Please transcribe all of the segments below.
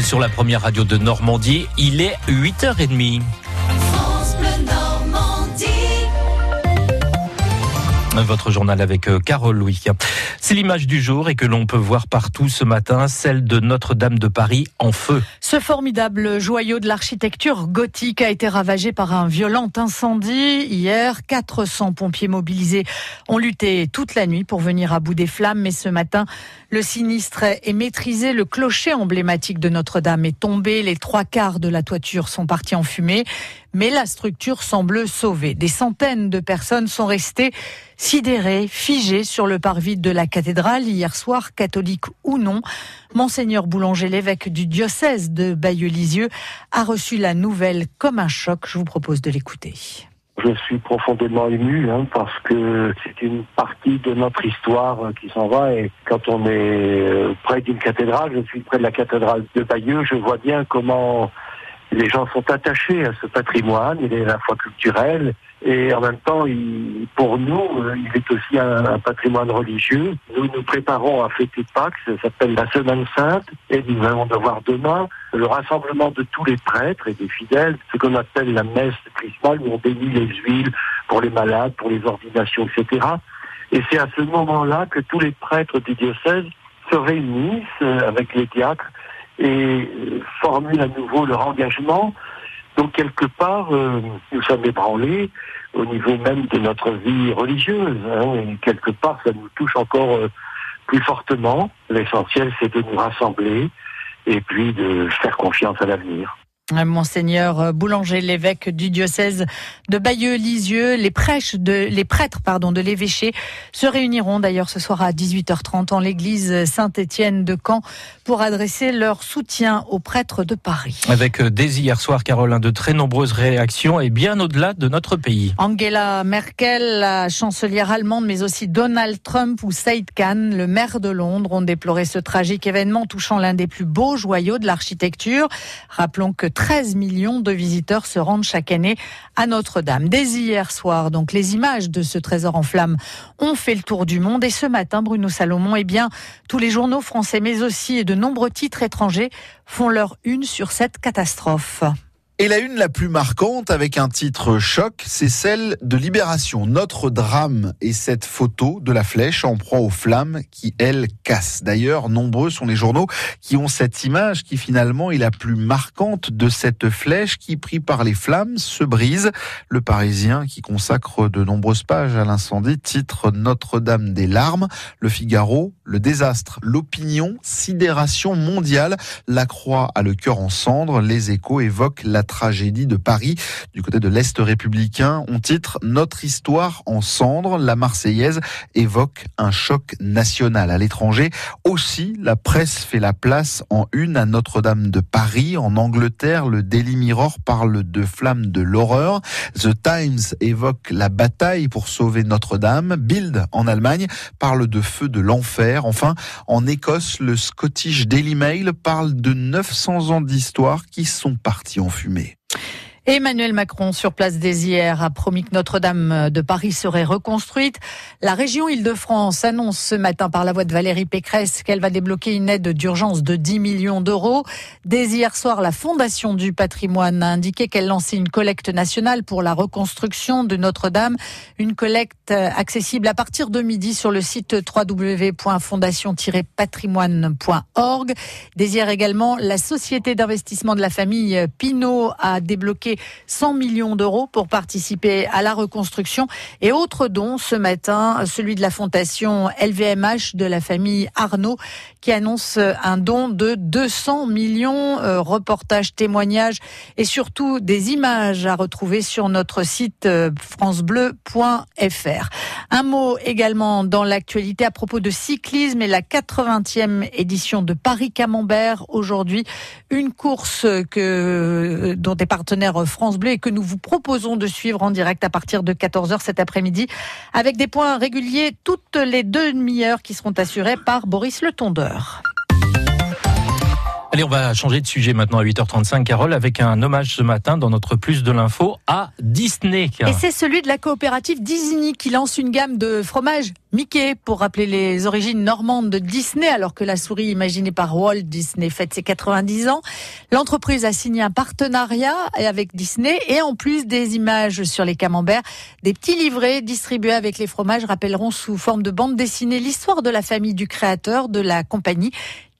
Sur la première radio de Normandie, il est 8h30. Votre journal avec euh, Carole Louis. C'est l'image du jour et que l'on peut voir partout ce matin, celle de Notre-Dame de Paris en feu. Ce formidable joyau de l'architecture gothique a été ravagé par un violent incendie. Hier, 400 pompiers mobilisés ont lutté toute la nuit pour venir à bout des flammes, mais ce matin, le sinistre est maîtrisé. Le clocher emblématique de Notre-Dame est tombé. Les trois quarts de la toiture sont partis en fumée mais la structure semble sauvée. Des centaines de personnes sont restées sidérées, figées sur le parvis de la cathédrale hier soir, catholique ou non. Monseigneur Boulanger, l'évêque du diocèse de Bayeux-Lisieux, a reçu la nouvelle comme un choc. Je vous propose de l'écouter. Je suis profondément ému hein, parce que c'est une partie de notre histoire qui s'en va et quand on est euh, près d'une cathédrale, je suis près de la cathédrale de Bayeux, je vois bien comment les gens sont attachés à ce patrimoine, il est à la fois culturel et en même temps, pour nous, euh, il est aussi un, patrimoine religieux. Nous nous préparons à fêter Pâques, ça s'appelle la Semaine Sainte, et nous allons devoir demain le rassemblement de tous les prêtres et des fidèles, ce qu'on appelle la messe chrismale, où on bénit les huiles pour les malades, pour les ordinations, etc. Et c'est à ce moment-là que tous les prêtres du diocèse se réunissent euh, avec les diacres et euh, formulent à nouveau leur engagement. Donc quelque part, euh, nous sommes ébranlés au niveau même de notre vie religieuse. Hein, et quelque part, ça nous touche encore euh, plus fortement. L'essentiel, c'est de nous rassembler et puis de faire confiance à l'avenir. Monseigneur Boulanger, l'évêque du diocèse de Bayeux-Lisieux, les, de, les prêtres pardon, de l'évêché se réuniront d'ailleurs ce soir à 18h30 en l'église Saint-Étienne de Caen pour adresser leur soutien aux prêtres de Paris. Avec euh, dès hier soir, Caroline, de très nombreuses réactions et bien au-delà de notre pays. Angela Merkel, la chancelière allemande, mais aussi Donald Trump ou Saïd Khan, le maire de Londres, ont déploré ce tragique événement touchant l'un des plus beaux joyaux de l'architecture. Rappelons que 13 millions de visiteurs se rendent chaque année à Notre-Dame. Dès hier soir, donc, les images de ce trésor en flammes ont fait le tour du monde. Et ce matin, Bruno Salomon, eh bien, tous les journaux français, mais aussi de nombreux titres étrangers font leur une sur cette catastrophe. Et la une la plus marquante avec un titre choc, c'est celle de Libération. Notre drame et cette photo de la flèche en proie aux flammes qui, elle, casse. D'ailleurs, nombreux sont les journaux qui ont cette image qui finalement est la plus marquante de cette flèche qui, pris par les flammes, se brise. Le Parisien, qui consacre de nombreuses pages à l'incendie, titre Notre-Dame des larmes. Le Figaro, le désastre, l'opinion, sidération mondiale. La croix a le cœur en cendres. Les échos évoquent la tragédie de Paris. Du côté de l'Est républicain, on titre Notre histoire en cendres. La Marseillaise évoque un choc national à l'étranger. Aussi, la presse fait la place en une à Notre-Dame de Paris. En Angleterre, le Daily Mirror parle de flammes de l'horreur. The Times évoque la bataille pour sauver Notre-Dame. Bild, en Allemagne, parle de feu de l'enfer. Enfin, en Écosse, le Scottish Daily Mail parle de 900 ans d'histoire qui sont partis en fumée. Emmanuel Macron, sur place des hier, a promis que Notre-Dame de Paris serait reconstruite. La région Île-de-France annonce ce matin par la voix de Valérie Pécresse qu'elle va débloquer une aide d'urgence de 10 millions d'euros. Dès hier soir, la Fondation du patrimoine a indiqué qu'elle lançait une collecte nationale pour la reconstruction de Notre-Dame. Une collecte accessible à partir de midi sur le site www.fondation-patrimoine.org. Dès hier également, la société d'investissement de la famille Pinot a débloqué 100 millions d'euros pour participer à la reconstruction. Et autre don ce matin, celui de la fondation LVMH de la famille Arnaud qui annonce un don de 200 millions. Euh, reportages, témoignages et surtout des images à retrouver sur notre site euh, francebleu.fr. Un mot également dans l'actualité à propos de cyclisme et la 80e édition de Paris-Camembert aujourd'hui. Une course que, euh, dont des partenaires France Bleu et que nous vous proposons de suivre en direct à partir de 14h cet après-midi avec des points réguliers toutes les deux demi-heures qui seront assurés par Boris Le Tondeur. Allez, on va changer de sujet maintenant à 8h35, Carole, avec un hommage ce matin dans notre Plus de l'info à Disney. Et c'est celui de la coopérative Disney qui lance une gamme de fromages Mickey pour rappeler les origines normandes de Disney alors que la souris imaginée par Walt Disney fête ses 90 ans. L'entreprise a signé un partenariat avec Disney et en plus des images sur les camemberts, des petits livrets distribués avec les fromages rappelleront sous forme de bande dessinée l'histoire de la famille du créateur de la compagnie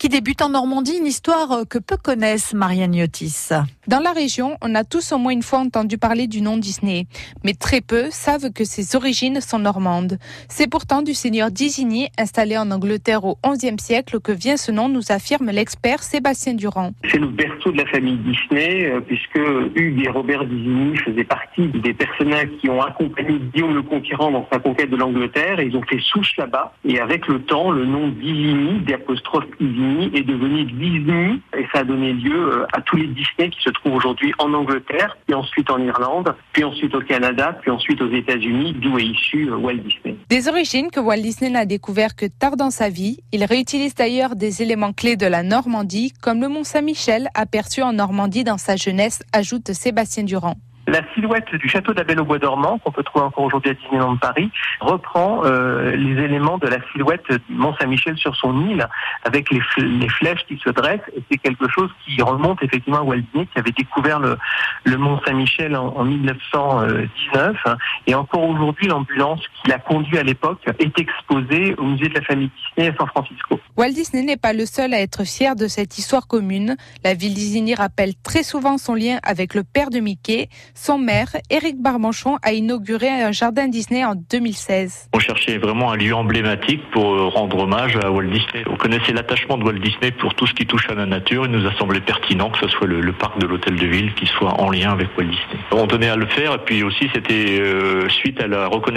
qui débute en Normandie, une histoire que peu connaissent Marianne Yotis. Dans la région, on a tous au moins une fois entendu parler du nom Disney, mais très peu savent que ses origines sont normandes. C'est pourtant du seigneur Disigny, installé en Angleterre au XIe siècle, que vient ce nom, nous affirme l'expert Sébastien Durand. C'est le berceau de la famille Disney, euh, puisque Hugues et Robert Disigny faisaient partie des personnages qui ont accompagné Guillaume le Conquérant dans sa conquête de l'Angleterre, et ils ont fait souche là-bas. Et avec le temps, le nom Disigny, d'apostrophe Disigny, est devenu Disney et ça a donné lieu euh, à tous les Disney qui se trouvent aujourd'hui en Angleterre, puis ensuite en Irlande, puis ensuite au Canada, puis ensuite aux États-Unis, d'où est issu euh, Walt Disney. Des origines que Walt Disney n'a découvert que tard dans sa vie. Il réutilise d'ailleurs des éléments clés de la Normandie, comme le Mont Saint-Michel, aperçu en Normandie dans sa jeunesse, ajoute Sébastien Durand. La silhouette du château d'Abel au bois dormant, qu'on peut trouver encore aujourd'hui à Disneyland Paris, reprend euh, les éléments de la silhouette du Mont Saint-Michel sur son île, avec les, flèches qui se dressent. C'est quelque chose qui remonte effectivement à Walt Disney, qui avait découvert le, le Mont Saint-Michel en, en, 1919. Et encore aujourd'hui, l'ambulance qui l'a conduit à l'époque est exposée au musée de la famille Disney à San Francisco. Walt Disney n'est pas le seul à être fier de cette histoire commune. La ville Disney rappelle très souvent son lien avec le père de Mickey. Son maire, Éric Barmanchon, a inauguré un jardin Disney en 2016. On cherchait vraiment un lieu emblématique pour rendre hommage à Walt Disney. On connaissait l'attachement de Walt Disney pour tout ce qui touche à la nature. Il nous a semblé pertinent que ce soit le, le parc de l'hôtel de ville qui soit en lien avec Walt Disney. On tenait à le faire et puis aussi c'était euh, suite à la reconnaissance